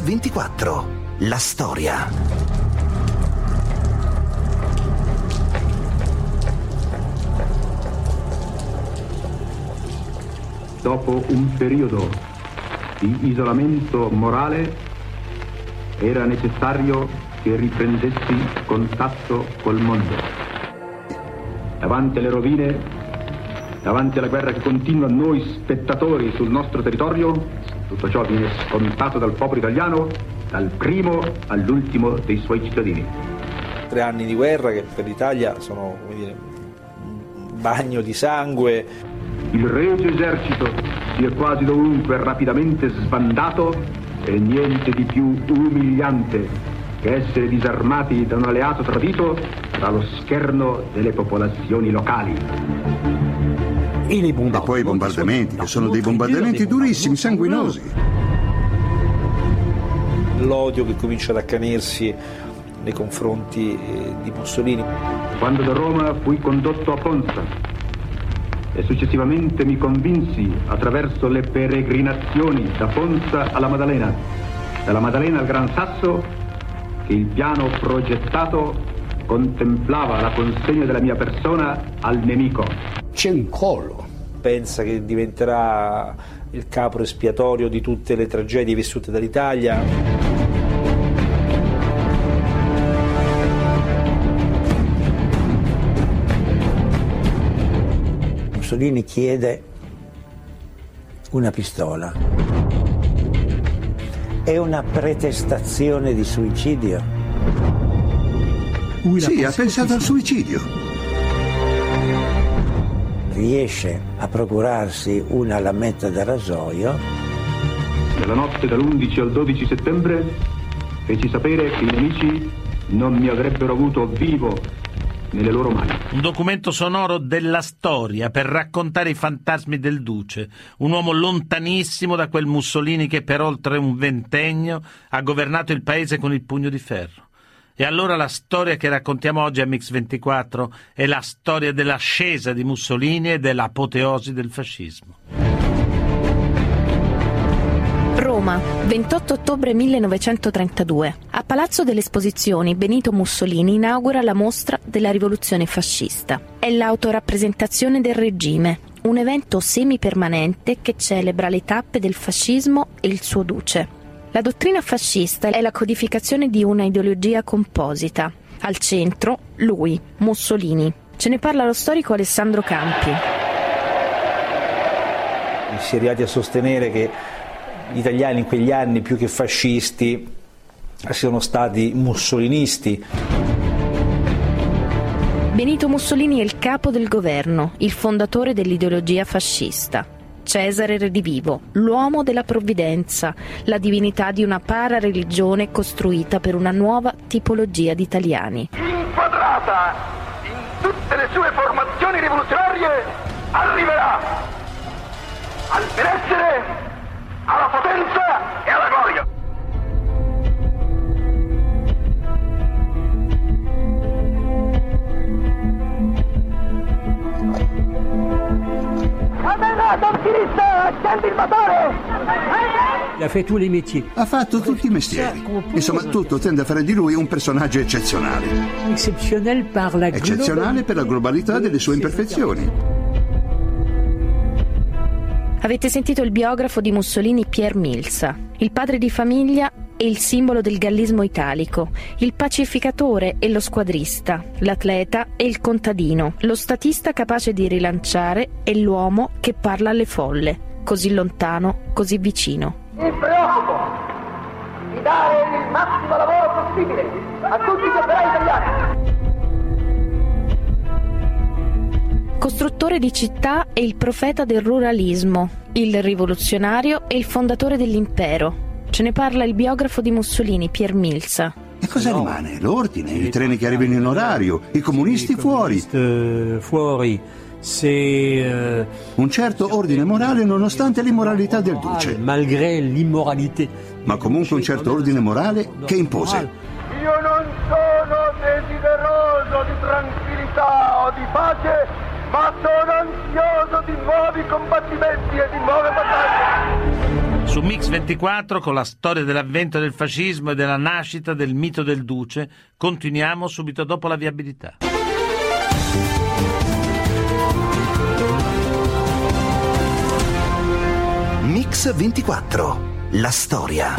Mix24. La storia. Dopo un periodo di isolamento morale era necessario che riprendessi contatto col mondo. Davanti alle rovine, davanti alla guerra che continua, noi spettatori sul nostro territorio, tutto ciò viene scontato dal popolo italiano, dal primo all'ultimo dei suoi cittadini. Tre anni di guerra che per l'Italia sono dire, un bagno di sangue. Il regio esercito si è quasi dovunque rapidamente sbandato e niente di più umiliante che essere disarmati da un alleato tradito dallo scherno delle popolazioni locali. E poi i bombardamenti, che sono dei bombardamenti durissimi, sanguinosi. L'odio che comincia ad accanirsi nei confronti eh, di Mussolini. Quando da Roma fui condotto a Ponza e successivamente mi convinsi attraverso le peregrinazioni da Ponza alla Maddalena, dalla Maddalena al Gran Sasso, che il piano progettato contemplava la consegna della mia persona al nemico. C'è un collo. Pensa che diventerà il capro espiatorio di tutte le tragedie vissute dall'Italia. Mussolini chiede una pistola. È una pretestazione di suicidio? Sì, ha pensato al suicidio. Riesce a procurarsi una lametta da rasoio. Nella notte dall'11 al 12 settembre feci sapere che i nemici non mi avrebbero avuto vivo nelle loro mani. Un documento sonoro della storia per raccontare i fantasmi del Duce, un uomo lontanissimo da quel Mussolini che per oltre un ventennio ha governato il paese con il pugno di ferro. E allora la storia che raccontiamo oggi a Mix24 è la storia dell'ascesa di Mussolini e dell'apoteosi del fascismo. Roma, 28 ottobre 1932. A Palazzo delle Esposizioni Benito Mussolini inaugura la mostra della rivoluzione fascista. È l'autorappresentazione del regime, un evento semipermanente che celebra le tappe del fascismo e il suo duce. La dottrina fascista è la codificazione di una ideologia composita. Al centro, lui, Mussolini. Ce ne parla lo storico Alessandro Campi. Si è arrivati a sostenere che gli italiani in quegli anni più che fascisti siano stati mussolinisti. Benito Mussolini è il capo del governo, il fondatore dell'ideologia fascista. Cesare Redivivo, l'uomo della provvidenza, la divinità di una para-religione costruita per una nuova tipologia di italiani. Inquadrata in tutte le sue formazioni rivoluzionarie, arriverà al benessere, alla potenza e alla gloria. accendi il motore! Ha fatto tutti i mestieri. E soprattutto tende a fare di lui un personaggio eccezionale. Eccezionale per la globalità delle sue imperfezioni. Avete sentito il biografo di Mussolini Pier Milsa, il padre di famiglia e il simbolo del gallismo italico, il pacificatore e lo squadrista, l'atleta e il contadino, lo statista capace di rilanciare e l'uomo che parla alle folle, così lontano, così vicino. Mi preoccupo di dare il massimo lavoro possibile a tutti gli operai italiani. Costruttore di città e il profeta del ruralismo, il rivoluzionario e il fondatore dell'impero. Ce ne parla il biografo di Mussolini, Pier Milsa. E cosa rimane? L'ordine, i treni che arrivano in orario, i comunisti fuori. Fuori. Se, Un certo ordine morale nonostante l'immoralità del duce. Ma comunque un certo ordine morale che impose. Io non sono desideroso di tranquillità o di pace, ma sono ansioso di nuovi combattimenti e di nuove battaglie. Su Mix 24, con la storia dell'avvento del fascismo e della nascita del mito del duce, continuiamo subito dopo la viabilità. Mix 24, la storia.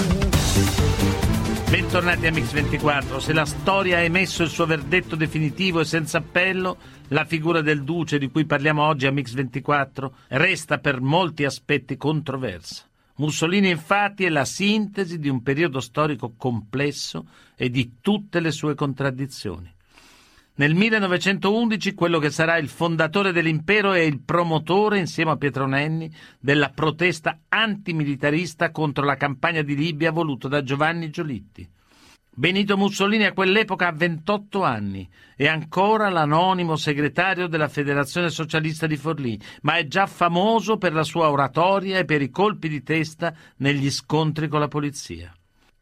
Bentornati a Mix24. Se la storia ha emesso il suo verdetto definitivo e senza appello, la figura del duce di cui parliamo oggi a Mix24 resta per molti aspetti controversa. Mussolini infatti è la sintesi di un periodo storico complesso e di tutte le sue contraddizioni. Nel 1911 quello che sarà il fondatore dell'impero è il promotore, insieme a Pietro Nenni, della protesta antimilitarista contro la campagna di Libia voluta da Giovanni Giolitti. Benito Mussolini a quell'epoca ha 28 anni, è ancora l'anonimo segretario della Federazione Socialista di Forlì, ma è già famoso per la sua oratoria e per i colpi di testa negli scontri con la polizia.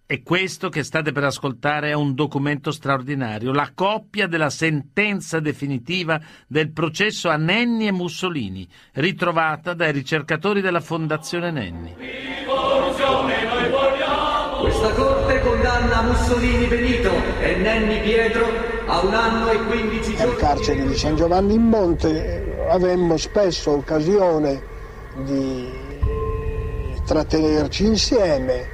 E questo che state per ascoltare è un documento straordinario, la coppia della sentenza definitiva del processo a Nenni e Mussolini, ritrovata dai ricercatori della Fondazione Nenni. Questa Corte condanna Mussolini Benito e Nenni Pietro a un anno e 15 giorni. Al carcere di San Giovanni in Monte avemmo spesso occasione di trattenerci insieme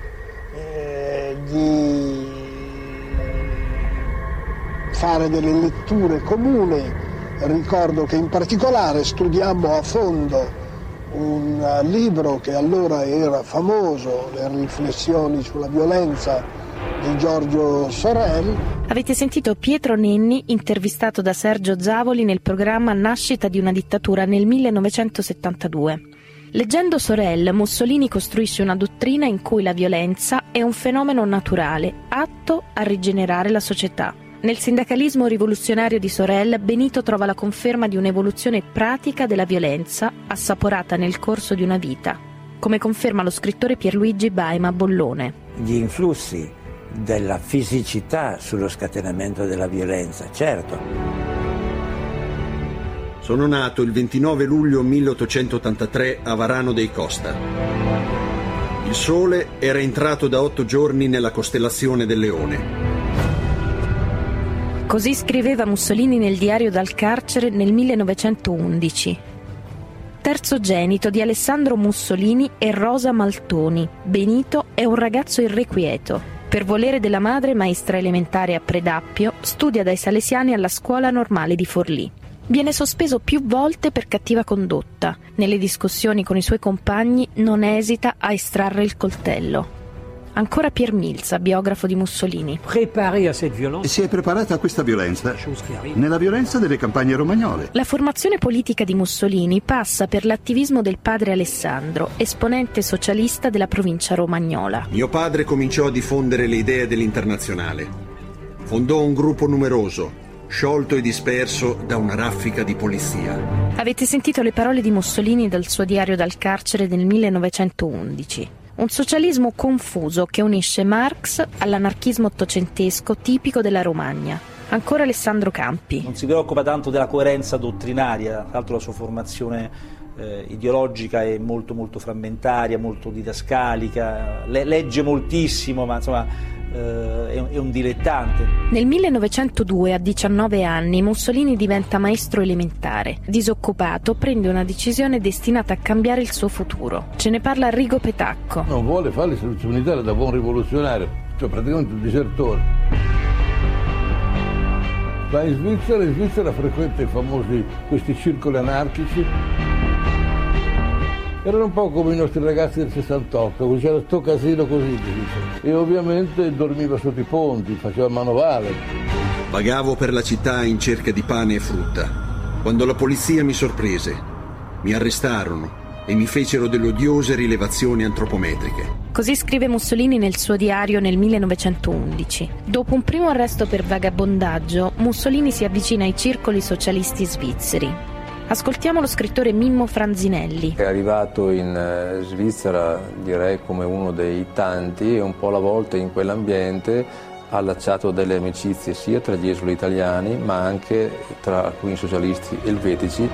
di fare delle letture comuni. Ricordo che in particolare studiammo a fondo un libro che allora era famoso, Le riflessioni sulla violenza di Giorgio Sorel. Avete sentito Pietro Nenni intervistato da Sergio Zavoli nel programma Nascita di una dittatura nel 1972. Leggendo Sorel, Mussolini costruisce una dottrina in cui la violenza è un fenomeno naturale, atto a rigenerare la società. Nel sindacalismo rivoluzionario di Sorel, Benito trova la conferma di un'evoluzione pratica della violenza assaporata nel corso di una vita, come conferma lo scrittore Pierluigi Baima Bollone. Gli influssi della fisicità sullo scatenamento della violenza, certo. Sono nato il 29 luglio 1883 a Varano dei Costa. Il sole era entrato da otto giorni nella costellazione del Leone. Così scriveva Mussolini nel diario dal carcere nel 1911. Terzogenito di Alessandro Mussolini e Rosa Maltoni, Benito è un ragazzo irrequieto. Per volere della madre, maestra elementare a Predappio, studia dai salesiani alla scuola normale di Forlì. Viene sospeso più volte per cattiva condotta. Nelle discussioni con i suoi compagni non esita a estrarre il coltello. Ancora Pier Milza, biografo di Mussolini. Si è preparata a questa violenza nella violenza delle campagne romagnole. La formazione politica di Mussolini passa per l'attivismo del padre Alessandro, esponente socialista della provincia romagnola. Mio padre cominciò a diffondere le idee dell'internazionale. Fondò un gruppo numeroso, sciolto e disperso da una raffica di polizia. Avete sentito le parole di Mussolini dal suo diario dal carcere del 1911. Un socialismo confuso che unisce Marx all'anarchismo ottocentesco tipico della Romagna. Ancora Alessandro Campi. Non si preoccupa tanto della coerenza dottrinaria, tra l'altro la sua formazione eh, ideologica è molto molto frammentaria, molto didascalica, le, legge moltissimo, ma insomma eh, è, un dilettante. Nel 1902, a 19 anni, Mussolini diventa maestro elementare. Disoccupato, prende una decisione destinata a cambiare il suo futuro. Ce ne parla Rigo Petacco. Non vuole fare l'istruzione militare da buon rivoluzionario, cioè praticamente un disertore. Va in Svizzera, in Svizzera frequenta i famosi questi circoli anarchici erano un po' come i nostri ragazzi del 68, c'era sto casino così, e ovviamente dormiva sotto i ponti, faceva manovale. Vagavo per la città in cerca di pane e frutta, quando la polizia mi sorprese, mi arrestarono e mi fecero delle odiose rilevazioni antropometriche. Così scrive Mussolini nel suo diario nel 1911. Dopo un primo arresto per vagabondaggio, Mussolini si avvicina ai circoli socialisti svizzeri. Ascoltiamo lo scrittore Mimmo Franzinelli. È arrivato in eh, Svizzera, direi come uno dei tanti, e un po' alla volta in quell'ambiente ha allacciato delle amicizie sia tra gli esuli italiani ma anche tra alcuni socialisti elvetici.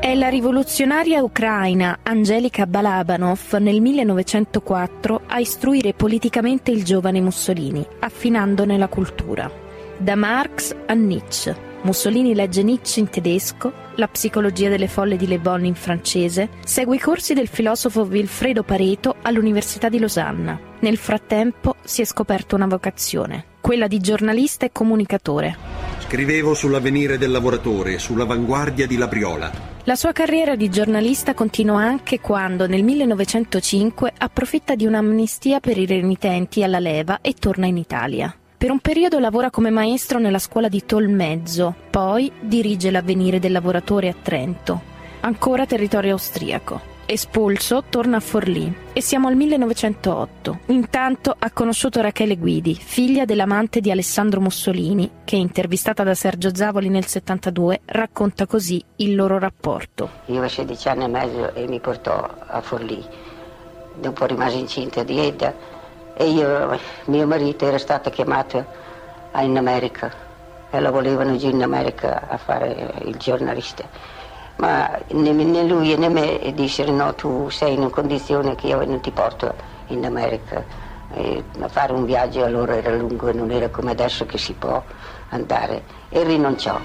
È la rivoluzionaria ucraina Angelika Balabanov nel 1904 a istruire politicamente il giovane Mussolini, affinandone la cultura. Da Marx a Nietzsche. Mussolini legge Nietzsche in tedesco, la psicologia delle folle di Le Bon in francese, segue i corsi del filosofo Vilfredo Pareto all'Università di Losanna. Nel frattempo si è scoperta una vocazione, quella di giornalista e comunicatore. Scrivevo sull'avvenire del lavoratore, sull'avanguardia di Labriola. La sua carriera di giornalista continua anche quando nel 1905 approfitta di un'amnistia per i renitenti alla leva e torna in Italia. Per un periodo lavora come maestro nella scuola di Tolmezzo, poi dirige l'avvenire del lavoratore a Trento, ancora territorio austriaco. Espulso, torna a Forlì e siamo al 1908. Intanto ha conosciuto Rachele Guidi, figlia dell'amante di Alessandro Mussolini, che intervistata da Sergio Zavoli nel 72 racconta così il loro rapporto. Io avevo 16 anni e mezzo e mi portò a Forlì. Dopo rimasi incinta di Edda e io, mio marito era stato chiamato in America e lo volevano giù in America a fare il giornalista ma né, lui né me dissero no, tu sei in condizione che io non ti porto in America. E fare un viaggio allora era lungo e non era come adesso che si può andare e rinunciò.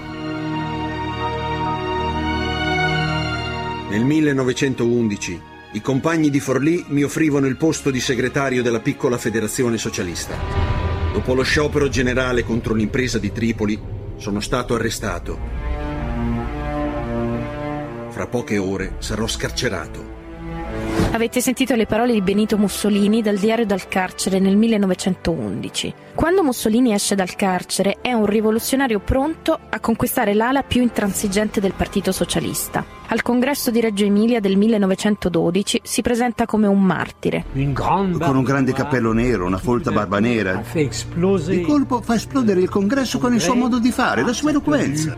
Nel 1911 i compagni di Forlì mi offrivano il posto di segretario della piccola federazione socialista. Dopo lo sciopero generale contro l'impresa di Tripoli sono stato arrestato fra poche ore sarò scarcerato. Avete sentito le parole di Benito Mussolini dal diario dal carcere nel 1911. Quando Mussolini esce dal carcere è un rivoluzionario pronto a conquistare l'ala più intransigente del Partito Socialista. Al congresso di Reggio Emilia del 1912 si presenta come un martire. Con un grande cappello nero, una folta barba nera. Di colpo fa esplodere il congresso con il suo modo di fare, la sua eloquenza.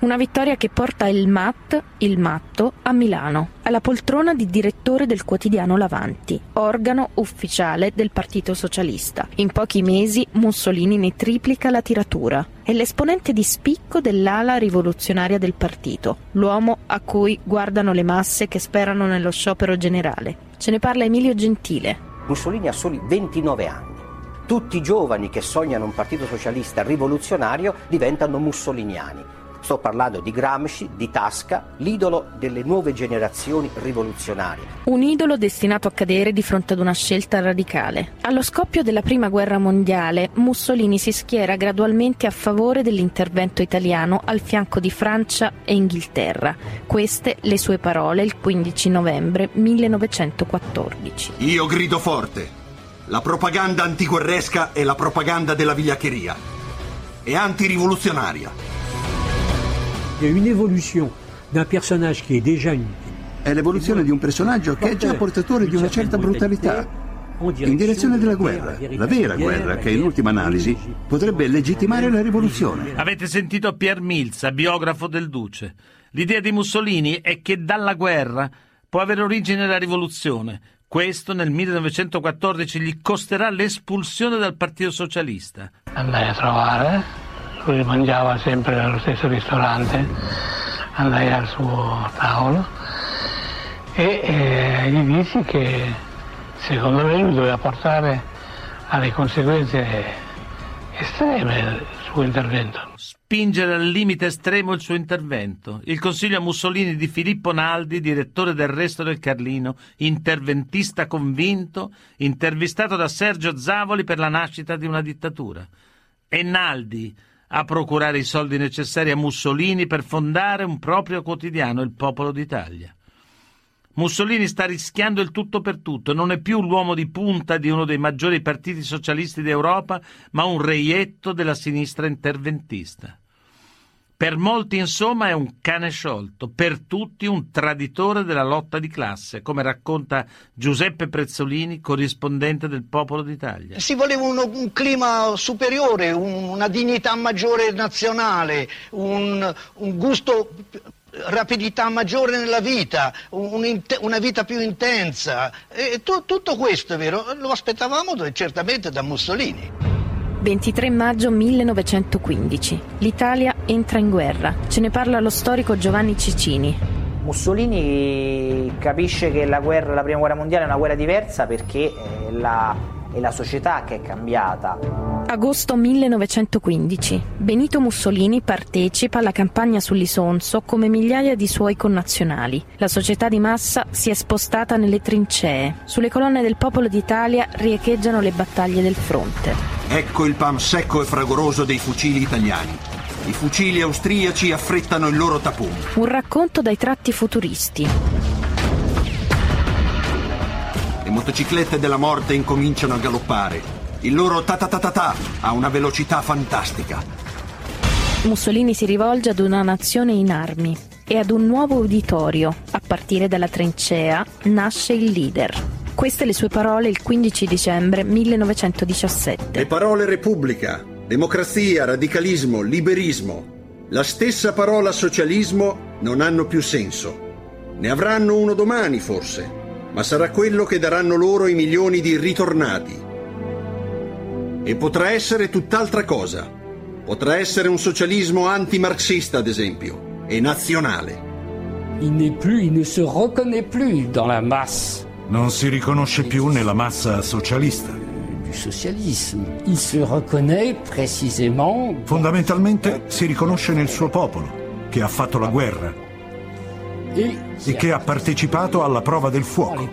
Una vittoria che porta il MAT, il matto, a Milano, alla poltrona di direttore del quotidiano L'Avanti, organo ufficiale del Partito Socialista. In pochi mesi Mussolini ne triplica la tiratura. È l'esponente di spicco dell'ala rivoluzionaria del partito, l'uomo a cui guardano le masse che sperano nello sciopero generale. Ce ne parla Emilio Gentile. Mussolini ha soli 29 anni. Tutti i giovani che sognano un partito socialista rivoluzionario diventano mussoliniani Sto parlando di Gramsci, di Tasca, l'idolo delle nuove generazioni rivoluzionarie. Un idolo destinato a cadere di fronte ad una scelta radicale. Allo scoppio della Prima Guerra Mondiale, Mussolini si schiera gradualmente a favore dell'intervento italiano al fianco di Francia e Inghilterra. Queste le sue parole il 15 novembre 1914. Io grido forte. La propaganda antiguerresca è la propaganda della vigliaccheria. È antirivoluzionaria. Il y a une évolution d'un personnage qui est déjà une... È l'evoluzione di un personaggio che è già portatore di una certa brutalità, in direzione della guerra, la vera guerra che in ultima analisi potrebbe legittimare la rivoluzione. Avete sentito Pier Milza, biografo del Duce. L'idea di Mussolini è che dalla guerra può avere origine la rivoluzione. Questo nel 1914 gli costerà l'espulsione dal Partito Socialista. Andai a trovare lui mangiava sempre nello stesso ristorante, andai al suo tavolo e eh, gli dissi che secondo me lui doveva portare alle conseguenze estreme il suo intervento. Spingere al limite estremo il suo intervento. Il consiglio a Mussolini di Filippo Naldi, direttore del Resto del Carlino, interventista convinto, intervistato da Sergio Zavoli per la nascita di una dittatura. E Naldi, a procurare i soldi necessari a Mussolini per fondare un proprio quotidiano, il Popolo d'Italia. Mussolini sta rischiando il tutto per tutto, non è più l'uomo di punta di uno dei maggiori partiti socialisti d'Europa, ma un reietto della sinistra interventista. Per molti, insomma, è un cane sciolto, per tutti un traditore della lotta di classe, come racconta Giuseppe Prezzolini, corrispondente del Popolo d'Italia. Si voleva un, un clima superiore, un, una dignità maggiore nazionale, un, un gusto rapidità maggiore nella vita, un, una vita più intensa. E tu, tutto questo, vero, lo aspettavamo certamente da Mussolini. 23 maggio 1915. L'Italia entra in guerra. Ce ne parla lo storico Giovanni Cicini. Mussolini capisce che la, guerra, la prima guerra mondiale è una guerra diversa perché eh, la, è la società che è cambiata. Agosto 1915. Benito Mussolini partecipa alla campagna sull'Isonzo come migliaia di suoi connazionali. La società di massa si è spostata nelle trincee. Sulle colonne del popolo d'Italia riecheggiano le battaglie del fronte. Ecco il pan secco e fragoroso dei fucili italiani. I fucili austriaci affrettano il loro tapone. Un racconto dai tratti futuristi. Le motociclette della morte incominciano a galoppare. Il loro ta ta ta ta ta ha una velocità fantastica. Mussolini si rivolge ad una nazione in armi e ad un nuovo uditorio. A partire dalla trincea nasce il leader. Queste le sue parole il 15 dicembre 1917. Le parole Repubblica, democrazia, radicalismo, liberismo, la stessa parola socialismo non hanno più senso. Ne avranno uno domani forse, ma sarà quello che daranno loro i milioni di ritornati e potrà essere tutt'altra cosa. Potrà essere un socialismo antimarxista, ad esempio, e nazionale. Il n'est plus, il ne se reconnaît plus dans la masse. Non si riconosce più nella massa socialista. Fondamentalmente si riconosce nel suo popolo, che ha fatto la guerra e, e che ha partecipato alla prova del fuoco.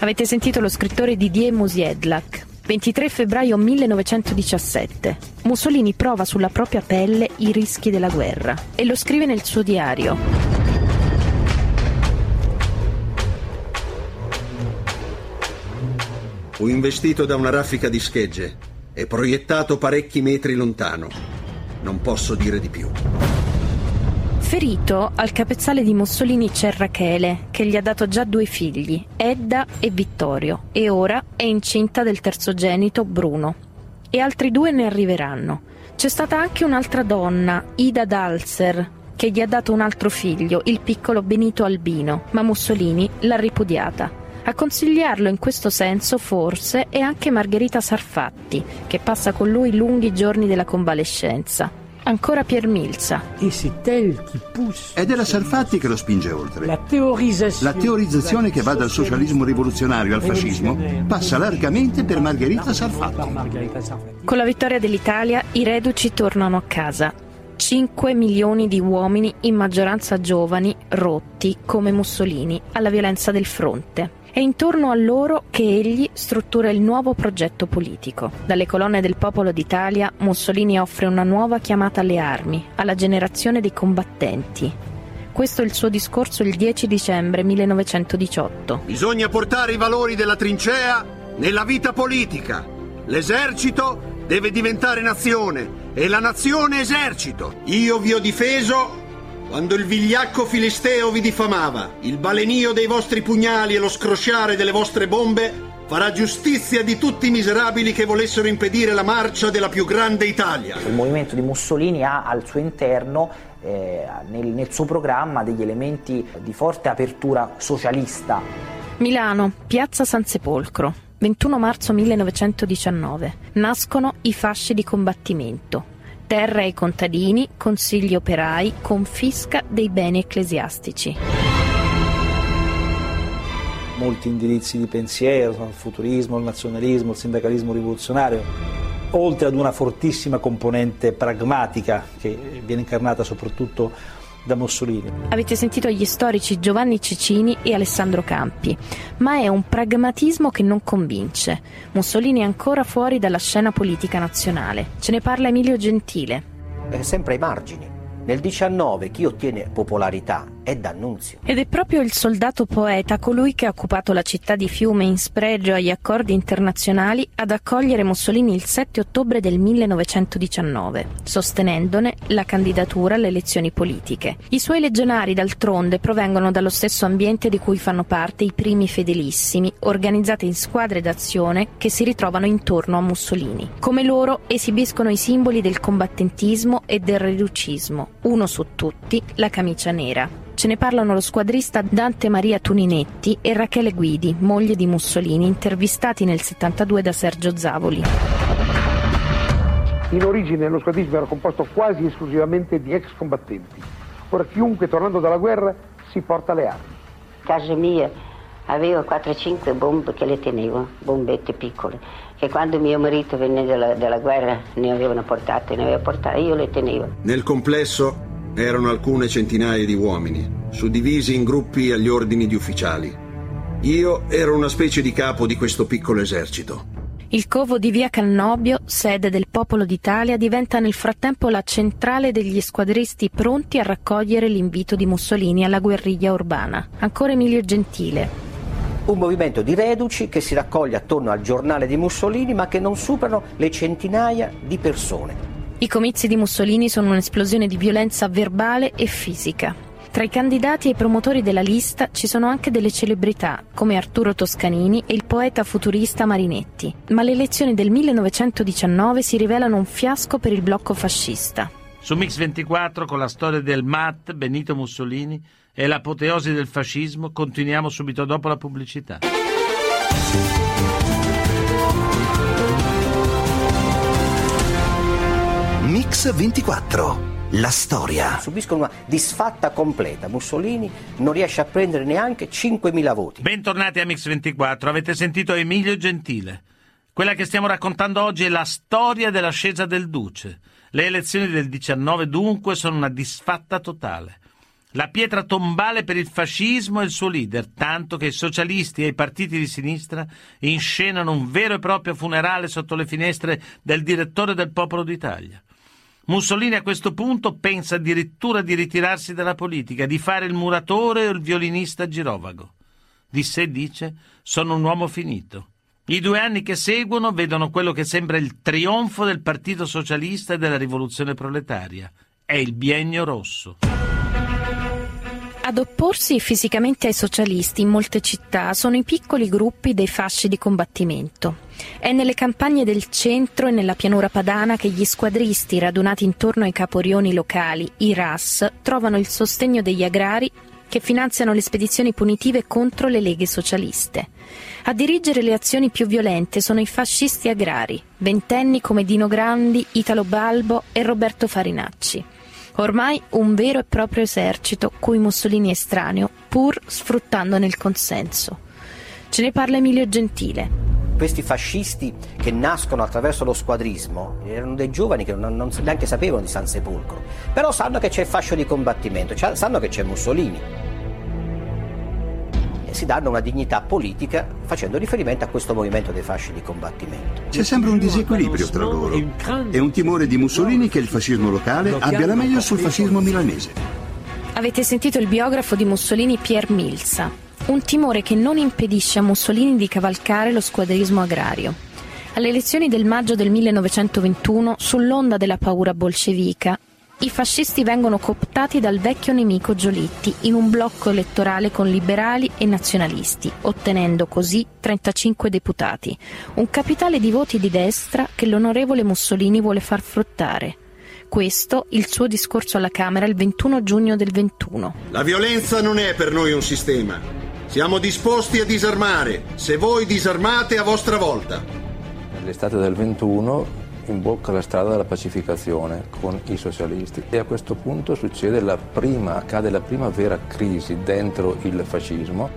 Avete sentito lo scrittore Didier Musiedlak. 23 febbraio 1917. Mussolini prova sulla propria pelle i rischi della guerra e lo scrive nel suo diario. Fu investito da una raffica di schegge e proiettato parecchi metri lontano. Non posso dire di più. Ferito, al capezzale di Mussolini c'è Rachele, che gli ha dato già due figli, Edda e Vittorio, e ora è incinta del terzogenito Bruno. E altri due ne arriveranno. C'è stata anche un'altra donna, Ida Dalzer, che gli ha dato un altro figlio, il piccolo Benito Albino, ma Mussolini l'ha ripudiata. A consigliarlo in questo senso forse è anche Margherita Sarfatti, che passa con lui i lunghi giorni della convalescenza. Ancora Pier Milza. Ed è la Sarfatti che lo spinge oltre. La teorizzazione che va dal socialismo rivoluzionario al fascismo passa largamente per Margherita Sarfatti. Con la vittoria dell'Italia i reduci tornano a casa. 5 milioni di uomini, in maggioranza giovani, rotti come Mussolini, alla violenza del fronte. È intorno a loro che egli struttura il nuovo progetto politico. Dalle colonne del popolo d'Italia Mussolini offre una nuova chiamata alle armi, alla generazione dei combattenti. Questo è il suo discorso il 10 dicembre 1918. Bisogna portare i valori della trincea nella vita politica. L'esercito deve diventare nazione e la nazione esercito. Io vi ho difeso quando il vigliacco filisteo vi diffamava, il balenio dei vostri pugnali e lo scrosciare delle vostre bombe farà giustizia di tutti i miserabili che volessero impedire la marcia della più grande Italia. Il movimento di Mussolini ha al suo interno, eh, nel, nel suo programma, degli elementi di forte apertura socialista. Milano, Piazza San Sepolcro. 21 marzo 1919. Nascono i fasci di combattimento terra ai contadini, consigli operai, confisca dei beni ecclesiastici. Molti indirizzi di pensiero, il futurismo, il nazionalismo, il sindacalismo rivoluzionario, oltre ad una fortissima componente pragmatica che viene incarnata soprattutto da Mussolini. Avete sentito gli storici Giovanni Cecini e Alessandro Campi, ma è un pragmatismo che non convince. Mussolini è ancora fuori dalla scena politica nazionale. Ce ne parla Emilio Gentile. È sempre ai margini. Nel 19 chi ottiene popolarità è D'Annunzio. Ed è proprio il soldato poeta colui che ha occupato la città di Fiume in spregio agli accordi internazionali ad accogliere Mussolini il 7 ottobre del 1919, sostenendone la candidatura alle elezioni politiche. I suoi legionari, d'altronde, provengono dallo stesso ambiente di cui fanno parte i primi fedelissimi, organizzati in squadre d'azione che si ritrovano intorno a Mussolini. Come loro esibiscono i simboli del combattentismo e del reducismo, uno su tutti la camicia nera. Ce ne parlano lo squadrista Dante Maria Tuninetti e Rachele Guidi, moglie di Mussolini, intervistati nel 72 da Sergio Zavoli. In origine lo squadrismo era composto quasi esclusivamente di ex combattenti. Ora chiunque tornando dalla guerra si porta le armi. Casa mia avevo 4-5 bombe che le tenevo, bombette piccole, che quando mio marito venne dalla, dalla guerra ne avevano portate, ne aveva portate, io le tenevo. Nel complesso erano alcune centinaia di uomini, suddivisi in gruppi agli ordini di ufficiali. Io ero una specie di capo di questo piccolo esercito. Il covo di via Cannobio, sede del Popolo d'Italia, diventa nel frattempo la centrale degli squadristi pronti a raccogliere l'invito di Mussolini alla guerriglia urbana. Ancora Emilio Gentile. Un movimento di reduci che si raccoglie attorno al giornale di Mussolini ma che non superano le centinaia di persone. I comizi di Mussolini sono un'esplosione di violenza verbale e fisica. Tra i candidati e i promotori della lista ci sono anche delle celebrità, come Arturo Toscanini e il poeta futurista Marinetti. Ma le elezioni del 1919 si rivelano un fiasco per il blocco fascista. Su Mix 24 con la storia del MAT, Benito Mussolini e l'apoteosi del fascismo continuiamo subito dopo la pubblicità. Mix 24 la storia. Subiscono una disfatta completa. Mussolini non riesce a prendere neanche 5.000 voti. Bentornati a Mix24. Avete sentito Emilio Gentile. Quella che stiamo raccontando oggi è la storia dell'ascesa del Duce. Le elezioni del 19 dunque sono una disfatta totale. La pietra tombale per il fascismo e il suo leader, tanto che i socialisti e i partiti di sinistra inscenano un vero e proprio funerale sotto le finestre del direttore del Popolo d'Italia. Mussolini a questo punto pensa addirittura di ritirarsi dalla politica, di fare il muratore o il violinista girovago. Di sé dice: Sono un uomo finito. I due anni che seguono vedono quello che sembra il trionfo del Partito Socialista e della rivoluzione proletaria. È il biennio rosso. Ad opporsi fisicamente ai socialisti in molte città sono i piccoli gruppi dei fasci di combattimento. È nelle campagne del centro e nella pianura padana che gli squadristi radunati intorno ai caporioni locali, i RAS, trovano il sostegno degli agrari che finanziano le spedizioni punitive contro le leghe socialiste. A dirigere le azioni più violente sono i fascisti agrari, ventenni come Dino Grandi, Italo Balbo e Roberto Farinacci. Ormai un vero e proprio esercito cui Mussolini è estraneo, pur sfruttandone il consenso. Ce ne parla Emilio Gentile. Questi fascisti che nascono attraverso lo squadrismo erano dei giovani che non, non neanche sapevano di San Sepolcro, però sanno che c'è il fascio di combattimento, sanno che c'è Mussolini si danno una dignità politica facendo riferimento a questo movimento dei fasci di combattimento. C'è sempre un disequilibrio tra loro e un timore di Mussolini che il fascismo locale abbia la meglio sul fascismo milanese. Avete sentito il biografo di Mussolini Pier Milza, un timore che non impedisce a Mussolini di cavalcare lo squadrismo agrario. Alle elezioni del maggio del 1921, sull'onda della paura bolscevica, i fascisti vengono cooptati dal vecchio nemico Giolitti in un blocco elettorale con liberali e nazionalisti, ottenendo così 35 deputati, un capitale di voti di destra che l'onorevole Mussolini vuole far fruttare. Questo il suo discorso alla Camera il 21 giugno del 21. La violenza non è per noi un sistema. Siamo disposti a disarmare, se voi disarmate a vostra volta. Nell'estate del 21 imbocca la strada della pacificazione con i socialisti e a questo punto succede la prima, accade la prima vera crisi dentro il fascismo.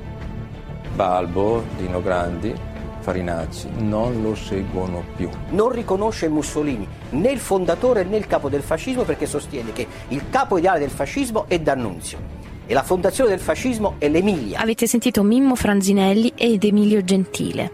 Balbo, Dino Grandi, Farinacci non lo seguono più. Non riconosce Mussolini né il fondatore né il capo del fascismo perché sostiene che il capo ideale del fascismo è D'Annunzio e la fondazione del fascismo è l'Emilia. Avete sentito Mimmo Franzinelli ed Emilio Gentile.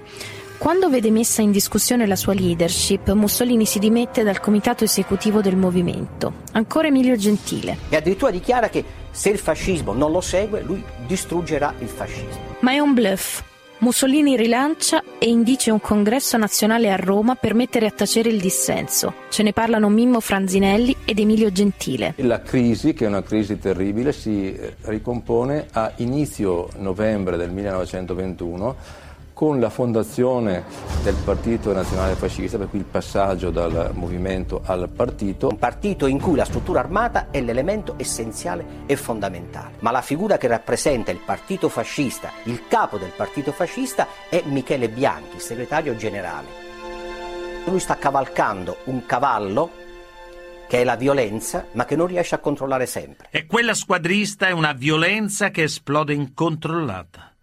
Quando vede messa in discussione la sua leadership, Mussolini si dimette dal comitato esecutivo del movimento. Ancora Emilio Gentile. E addirittura dichiara che se il fascismo non lo segue, lui distruggerà il fascismo. Ma è un bluff. Mussolini rilancia e indice un congresso nazionale a Roma per mettere a tacere il dissenso. Ce ne parlano Mimmo Franzinelli ed Emilio Gentile. La crisi, che è una crisi terribile, si ricompone a inizio novembre del 1921 con la fondazione del Partito Nazionale Fascista, per cui il passaggio dal movimento al partito. Un partito in cui la struttura armata è l'elemento essenziale e fondamentale, ma la figura che rappresenta il partito fascista, il capo del partito fascista, è Michele Bianchi, segretario generale. Lui sta cavalcando un cavallo che è la violenza, ma che non riesce a controllare sempre. E quella squadrista è una violenza che esplode incontrollata.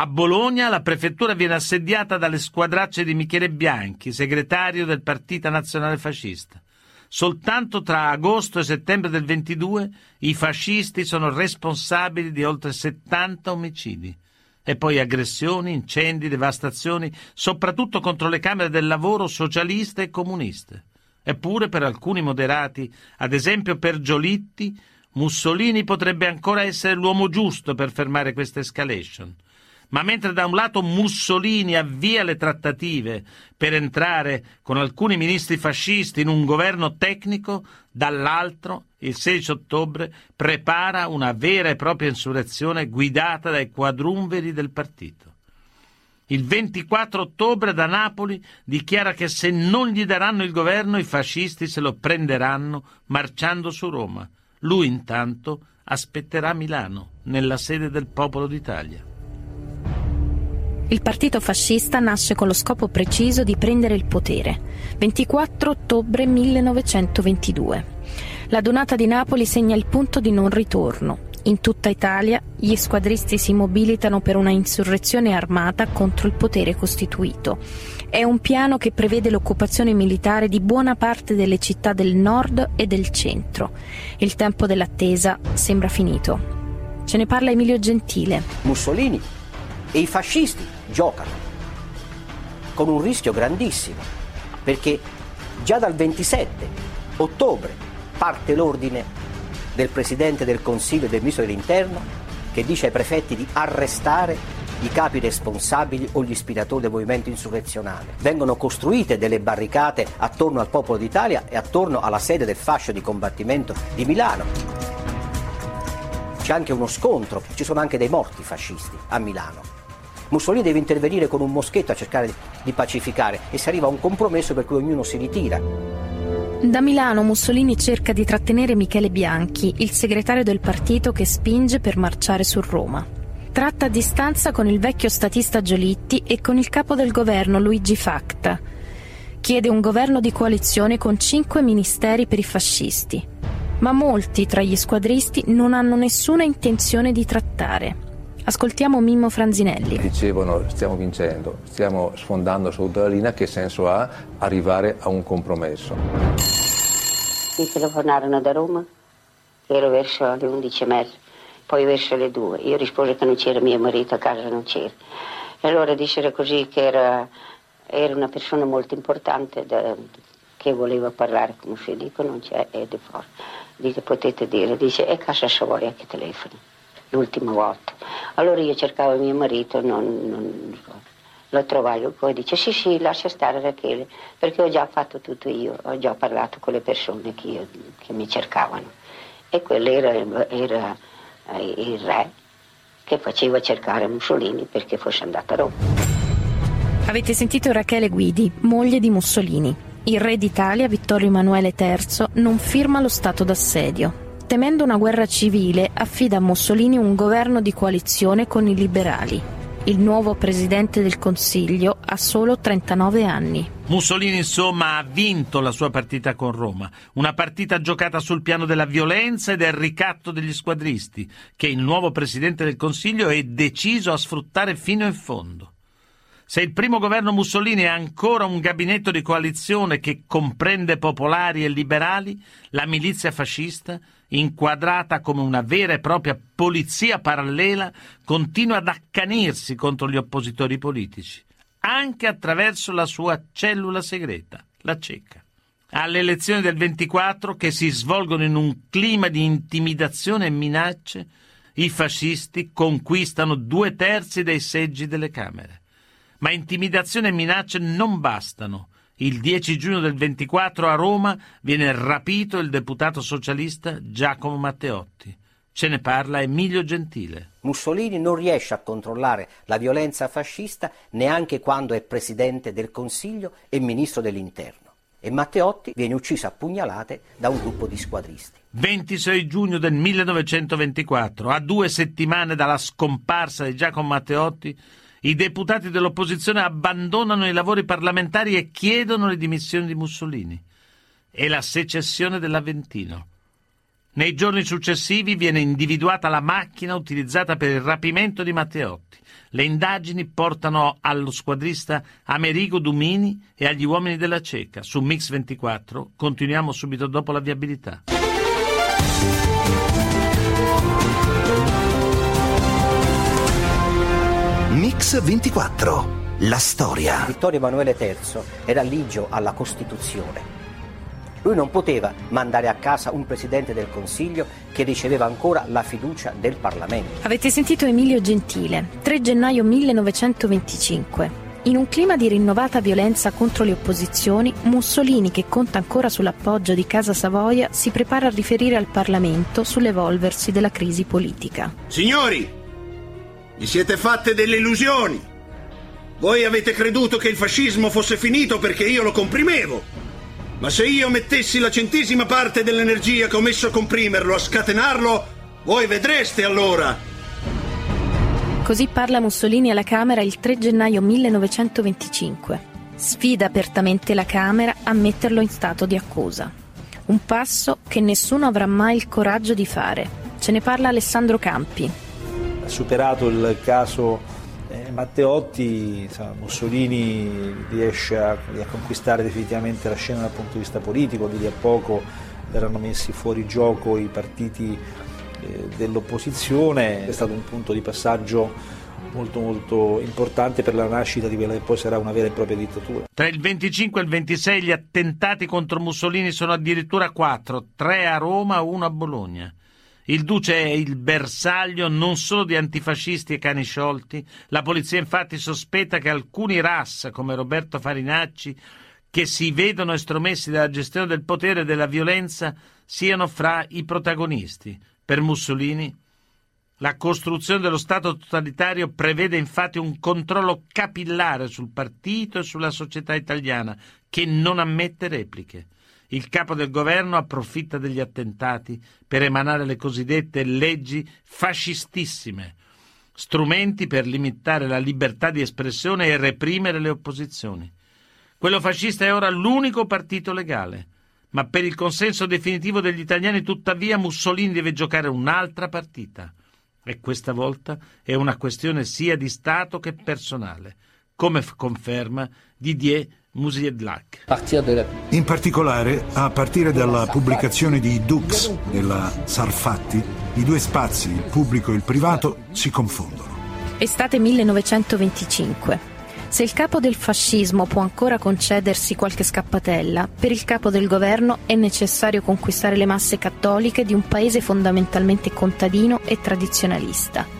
A Bologna la prefettura viene assediata dalle squadracce di Michele Bianchi, segretario del Partito Nazionale Fascista. Soltanto tra agosto e settembre del 22 i fascisti sono responsabili di oltre 70 omicidi. E poi aggressioni, incendi, devastazioni, soprattutto contro le Camere del Lavoro socialiste e comuniste. Eppure per alcuni moderati, ad esempio per Giolitti, Mussolini potrebbe ancora essere l'uomo giusto per fermare questa escalation. Ma mentre da un lato Mussolini avvia le trattative per entrare con alcuni ministri fascisti in un governo tecnico, dall'altro, il 16 ottobre, prepara una vera e propria insurrezione guidata dai quadrumveri del partito. Il 24 ottobre da Napoli dichiara che se non gli daranno il governo i fascisti se lo prenderanno marciando su Roma. Lui intanto aspetterà Milano, nella sede del Popolo d'Italia. Il partito fascista nasce con lo scopo preciso di prendere il potere. 24 ottobre 1922. La donata di Napoli segna il punto di non ritorno. In tutta Italia gli squadristi si mobilitano per una insurrezione armata contro il potere costituito. È un piano che prevede l'occupazione militare di buona parte delle città del nord e del centro. Il tempo dell'attesa sembra finito. Ce ne parla Emilio Gentile. Mussolini e i fascisti giocano con un rischio grandissimo perché già dal 27 ottobre parte l'ordine del Presidente del Consiglio e del Ministro dell'Interno che dice ai prefetti di arrestare i capi responsabili o gli ispiratori del movimento insurrezionale. Vengono costruite delle barricate attorno al popolo d'Italia e attorno alla sede del fascio di combattimento di Milano. C'è anche uno scontro, ci sono anche dei morti fascisti a Milano. Mussolini deve intervenire con un moschetto a cercare di pacificare e si arriva a un compromesso per cui ognuno si ritira. Da Milano Mussolini cerca di trattenere Michele Bianchi, il segretario del partito che spinge per marciare su Roma. Tratta a distanza con il vecchio statista Giolitti e con il capo del governo Luigi Facta. Chiede un governo di coalizione con cinque ministeri per i fascisti. Ma molti tra gli squadristi non hanno nessuna intenzione di trattare. Ascoltiamo Mimmo Franzinelli. Dicevano stiamo vincendo, stiamo sfondando sotto la linea, che senso ha arrivare a un compromesso? Mi telefonarono da Roma, ero verso le 11 e mezza, poi verso le 2. Io risposi che non c'era mio marito, a casa non c'era. E allora dissero così che era, era una persona molto importante da, che voleva parlare, come si dice, non c'è, è di fuori. Dice, potete dire, dice, è casa Savoia che telefoni l'ultima volta. Allora io cercavo mio marito, non, non lo trovai, poi dice sì sì lascia stare Rachele, perché ho già fatto tutto io, ho già parlato con le persone che, io, che mi cercavano. E quello era, era eh, il re che faceva cercare Mussolini perché fosse andato a Roma. Avete sentito Rachele Guidi, moglie di Mussolini. Il re d'Italia, Vittorio Emanuele III, non firma lo stato d'assedio temendo una guerra civile, affida a Mussolini un governo di coalizione con i liberali. Il nuovo presidente del Consiglio ha solo 39 anni. Mussolini insomma ha vinto la sua partita con Roma, una partita giocata sul piano della violenza e del ricatto degli squadristi, che il nuovo presidente del Consiglio è deciso a sfruttare fino in fondo. Se il primo governo Mussolini è ancora un gabinetto di coalizione che comprende popolari e liberali, la milizia fascista inquadrata come una vera e propria polizia parallela, continua ad accanirsi contro gli oppositori politici, anche attraverso la sua cellula segreta, la cieca. Alle elezioni del 24, che si svolgono in un clima di intimidazione e minacce, i fascisti conquistano due terzi dei seggi delle Camere. Ma intimidazione e minacce non bastano il 10 giugno del 24 a Roma viene rapito il deputato socialista Giacomo Matteotti. Ce ne parla Emilio Gentile. Mussolini non riesce a controllare la violenza fascista neanche quando è presidente del Consiglio e ministro dell'Interno. E Matteotti viene ucciso a pugnalate da un gruppo di squadristi. 26 giugno del 1924, a due settimane dalla scomparsa di Giacomo Matteotti, I deputati dell'opposizione abbandonano i lavori parlamentari e chiedono le dimissioni di Mussolini e la secessione dell'Aventino. Nei giorni successivi viene individuata la macchina utilizzata per il rapimento di Matteotti. Le indagini portano allo squadrista Amerigo Dumini e agli uomini della Ceca. Su Mix 24 continuiamo subito dopo la viabilità. Mix 24. La storia. Vittorio Emanuele III era ligio alla Costituzione. Lui non poteva mandare a casa un Presidente del Consiglio che riceveva ancora la fiducia del Parlamento. Avete sentito Emilio Gentile, 3 gennaio 1925. In un clima di rinnovata violenza contro le opposizioni, Mussolini, che conta ancora sull'appoggio di Casa Savoia, si prepara a riferire al Parlamento sull'evolversi della crisi politica. Signori, vi siete fatte delle illusioni. Voi avete creduto che il fascismo fosse finito perché io lo comprimevo. Ma se io mettessi la centesima parte dell'energia che ho messo a comprimerlo, a scatenarlo, voi vedreste allora. Così parla Mussolini alla Camera il 3 gennaio 1925. Sfida apertamente la Camera a metterlo in stato di accusa. Un passo che nessuno avrà mai il coraggio di fare. Ce ne parla Alessandro Campi, superato il caso eh, Matteotti, insomma, Mussolini riesce a, a, conquistare definitivamente la scena dal punto di vista politico, di lì a poco verranno messi fuori gioco i partiti eh, dell'opposizione, è stato un punto di passaggio molto molto importante per la nascita di quella che poi sarà una vera e propria dittatura. Tra il 25 e il 26 gli attentati contro Mussolini sono addirittura quattro, tre a Roma, uno a Bologna. Il Duce è il bersaglio non solo di antifascisti e cani sciolti. La polizia infatti sospetta che alcuni RAS, come Roberto Farinacci, che si vedono estromessi dalla gestione del potere e della violenza, siano fra i protagonisti. Per Mussolini la costruzione dello Stato totalitario prevede infatti un controllo capillare sul partito e sulla società italiana, che non ammette repliche il capo del governo approfitta degli attentati per emanare le cosiddette leggi fascistissime, strumenti per limitare la libertà di espressione e reprimere le opposizioni. Quello fascista è ora l'unico partito legale, ma per il consenso definitivo degli italiani tuttavia Mussolini deve giocare un'altra partita. E questa volta è una questione sia di Stato che personale, come conferma Didier. In particolare, a partire dalla pubblicazione di Dux della Sarfatti, i due spazi, il pubblico e il privato, si confondono. Estate 1925. Se il capo del fascismo può ancora concedersi qualche scappatella, per il capo del governo è necessario conquistare le masse cattoliche di un paese fondamentalmente contadino e tradizionalista.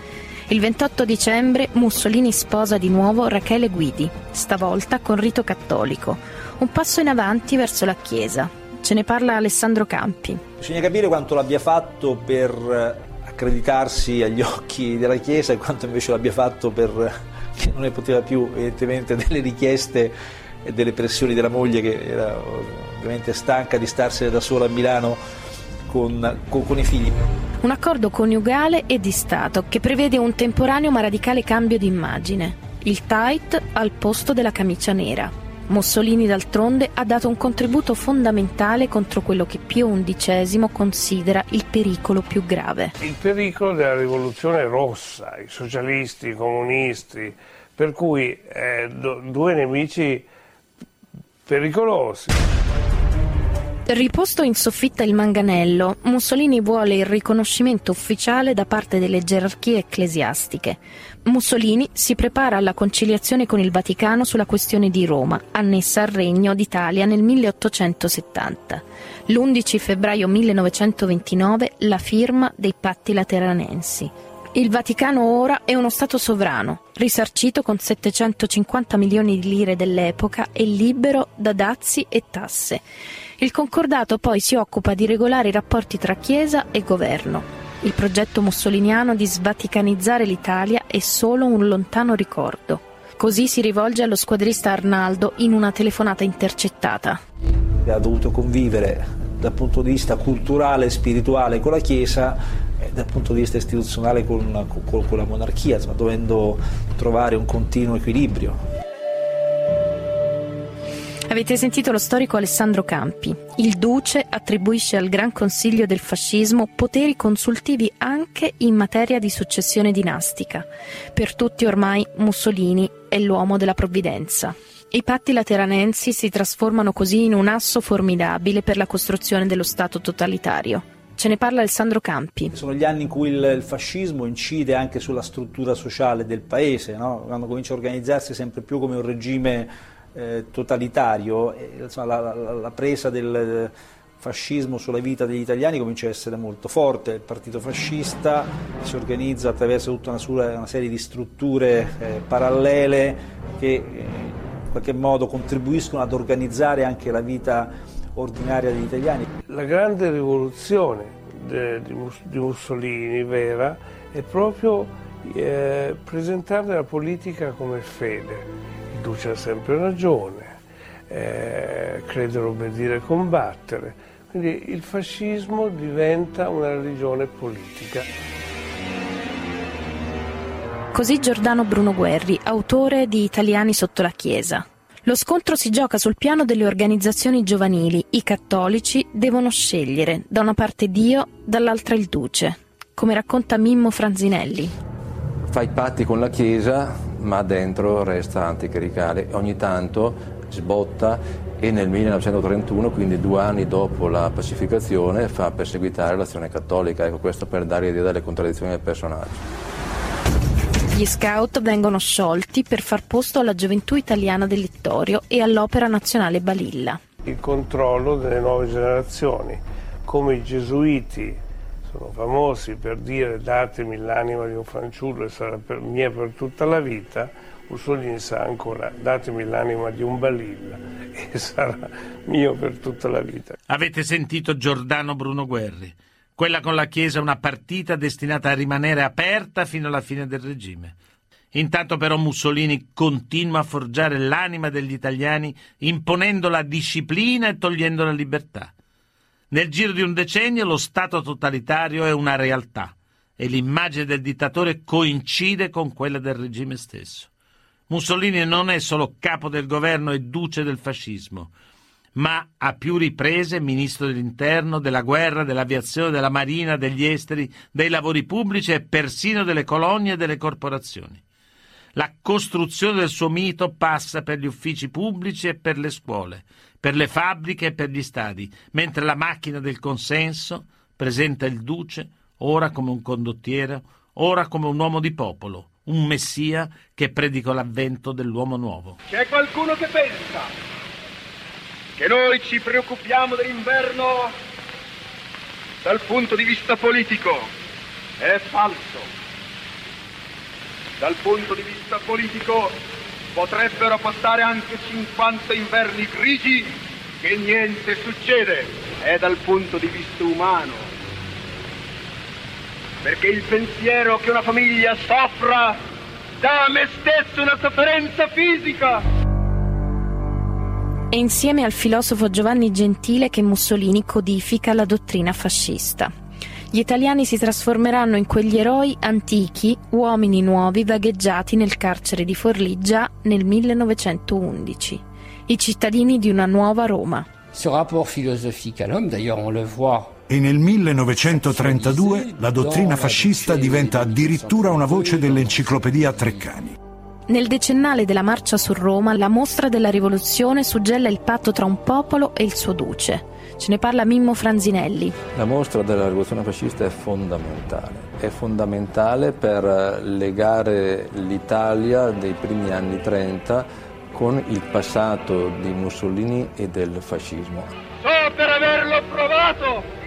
Il 28 dicembre Mussolini sposa di nuovo Rachele Guidi, stavolta con rito cattolico. Un passo in avanti verso la Chiesa. Ce ne parla Alessandro Campi. Bisogna capire quanto l'abbia fatto per accreditarsi agli occhi della Chiesa e quanto invece l'abbia fatto per che non ne poteva più evidentemente delle richieste e delle pressioni della moglie che era ovviamente stanca di starsene da sola a Milano con, con, con i figli. Un accordo coniugale e di Stato che prevede un temporaneo ma radicale cambio di immagine. Il tight al posto della camicia nera. Mussolini d'altronde ha dato un contributo fondamentale contro quello che Pio XI considera il pericolo più grave. Il pericolo della rivoluzione rossa, i socialisti, i comunisti, per cui eh, due nemici pericolosi. Riposto in soffitta il manganello, Mussolini vuole il riconoscimento ufficiale da parte delle gerarchie ecclesiastiche. Mussolini si prepara alla conciliazione con il Vaticano sulla questione di Roma, annessa al Regno d'Italia nel 1870. L'11 febbraio 1929 la firma dei patti lateranensi. Il Vaticano ora è uno Stato sovrano, risarcito con 750 milioni di lire dell'epoca e libero da dazi e tasse. Il concordato poi si occupa di regolare i rapporti tra Chiesa e governo. Il progetto mussoliniano di svaticanizzare l'Italia è solo un lontano ricordo. Così si rivolge allo squadrista Arnaldo in una telefonata intercettata. Ha dovuto convivere dal punto di vista culturale e spirituale con la Chiesa dal punto di vista istituzionale con, con, con la monarchia, dovendo trovare un continuo equilibrio. Avete sentito lo storico Alessandro Campi. Il Duce attribuisce al Gran Consiglio del fascismo poteri consultivi anche in materia di successione dinastica. Per tutti ormai Mussolini è l'uomo della provvidenza. I patti lateranensi si trasformano così in un asso formidabile per la costruzione dello Stato totalitario. Ce ne parla Alessandro Campi. Sono gli anni in cui il, il fascismo incide anche sulla struttura sociale del paese, no? quando comincia a organizzarsi sempre più come un regime eh, totalitario, eh, insomma, la, la, la, presa del fascismo sulla vita degli italiani comincia a essere molto forte. Il partito fascista si organizza attraverso tutta una, una serie di strutture eh, parallele che eh, in qualche modo contribuiscono ad organizzare anche la vita ordinaria degli italiani. La grande rivoluzione de, di, di Mussolini vera è proprio eh, presentare la politica come fede Duce ha sempre ragione, eh, credere, obbedire, e combattere. Quindi il fascismo diventa una religione politica. Così Giordano Bruno Guerri, autore di Italiani sotto la Chiesa. Lo scontro si gioca sul piano delle organizzazioni giovanili. I cattolici devono scegliere, da una parte Dio, dall'altra il Duce, come racconta Mimmo Franzinelli. Fai patti con la Chiesa, ma dentro resta anticlericale. Ogni tanto sbotta e nel 1931, quindi due anni dopo la pacificazione, fa perseguitare l'azione cattolica. Ecco questo per dare idea delle contraddizioni del personaggio. Gli scout vengono sciolti per far posto alla gioventù italiana del Littorio e all'Opera Nazionale Balilla. Il controllo delle nuove generazioni, come i gesuiti sono famosi per dire datemi l'anima di un fanciullo e sarà per, mia per tutta la vita, Mussolini sa ancora datemi l'anima di un balilla e sarà mio per tutta la vita. Avete sentito Giordano Bruno Guerri? Quella con la Chiesa è una partita destinata a rimanere aperta fino alla fine del regime. Intanto però Mussolini continua a forgiare l'anima degli italiani imponendo la disciplina e togliendo la libertà. Nel giro di un decennio lo Stato totalitario è una realtà e l'immagine del dittatore coincide con quella del regime stesso. Mussolini non è solo capo del governo e duce del fascismo, ma a più riprese ministro dell'interno, della guerra, dell'aviazione, della marina, degli esteri, dei lavori pubblici e persino delle colonie e delle corporazioni. La costruzione del suo mito passa per gli uffici pubblici e per le scuole, per le fabbriche e per gli stadi, mentre la macchina del consenso presenta il duce ora come un condottiero, ora come un uomo di popolo, un messia che predica l'avvento dell'uomo nuovo. C'è qualcuno che pensa che noi ci preoccupiamo dell'inverno dal punto di vista politico. È falso. Dal punto di vista politico potrebbero passare anche 50 inverni grigi che niente succede. È dal punto di vista umano. Perché il pensiero che una famiglia soffra dà a me stesso una sofferenza fisica. È insieme al filosofo Giovanni Gentile che Mussolini codifica la dottrina fascista gli italiani si trasformeranno in quegli eroi antichi, uomini nuovi vagheggiati nel carcere di Forlì già nel 1911, i cittadini di una nuova Roma. Ce rapport philosophique à l'homme, d'ailleurs on le voit e nel 1932 la dottrina fascista diventa addirittura una voce dell'enciclopedia Treccani. Nel decennale della marcia su Roma, la mostra della rivoluzione suggella il patto tra un popolo e il suo duce. Ce ne parla Mimmo Franzinelli. La mostra della rivoluzione fascista è fondamentale. È fondamentale per legare l'Italia dei primi anni 30 con il passato di Mussolini e del fascismo. So per averlo provato!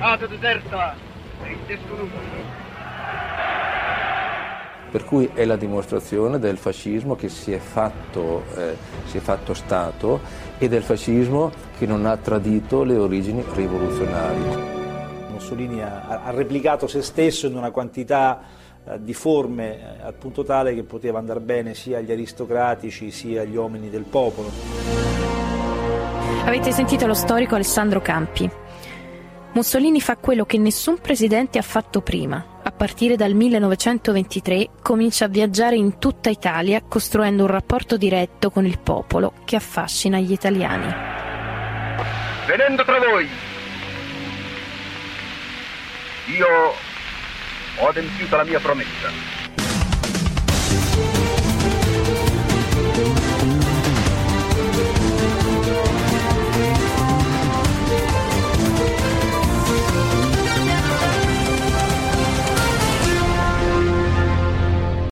Deserta e il desconosciuto. Per cui è la dimostrazione del fascismo che si è, fatto, eh, si è fatto Stato e del fascismo che non ha tradito le origini rivoluzionarie. Mussolini ha, ha replicato se stesso in una quantità eh, di forme eh, al punto tale che poteva andare bene sia agli aristocratici sia agli uomini del popolo. Avete sentito lo storico Alessandro Campi. Mussolini fa quello che nessun presidente ha fatto prima. A partire dal 1923 comincia a viaggiare in tutta Italia costruendo un rapporto diretto con il popolo che affascina gli italiani. Venendo tra voi, io ho adempiuto la mia promessa.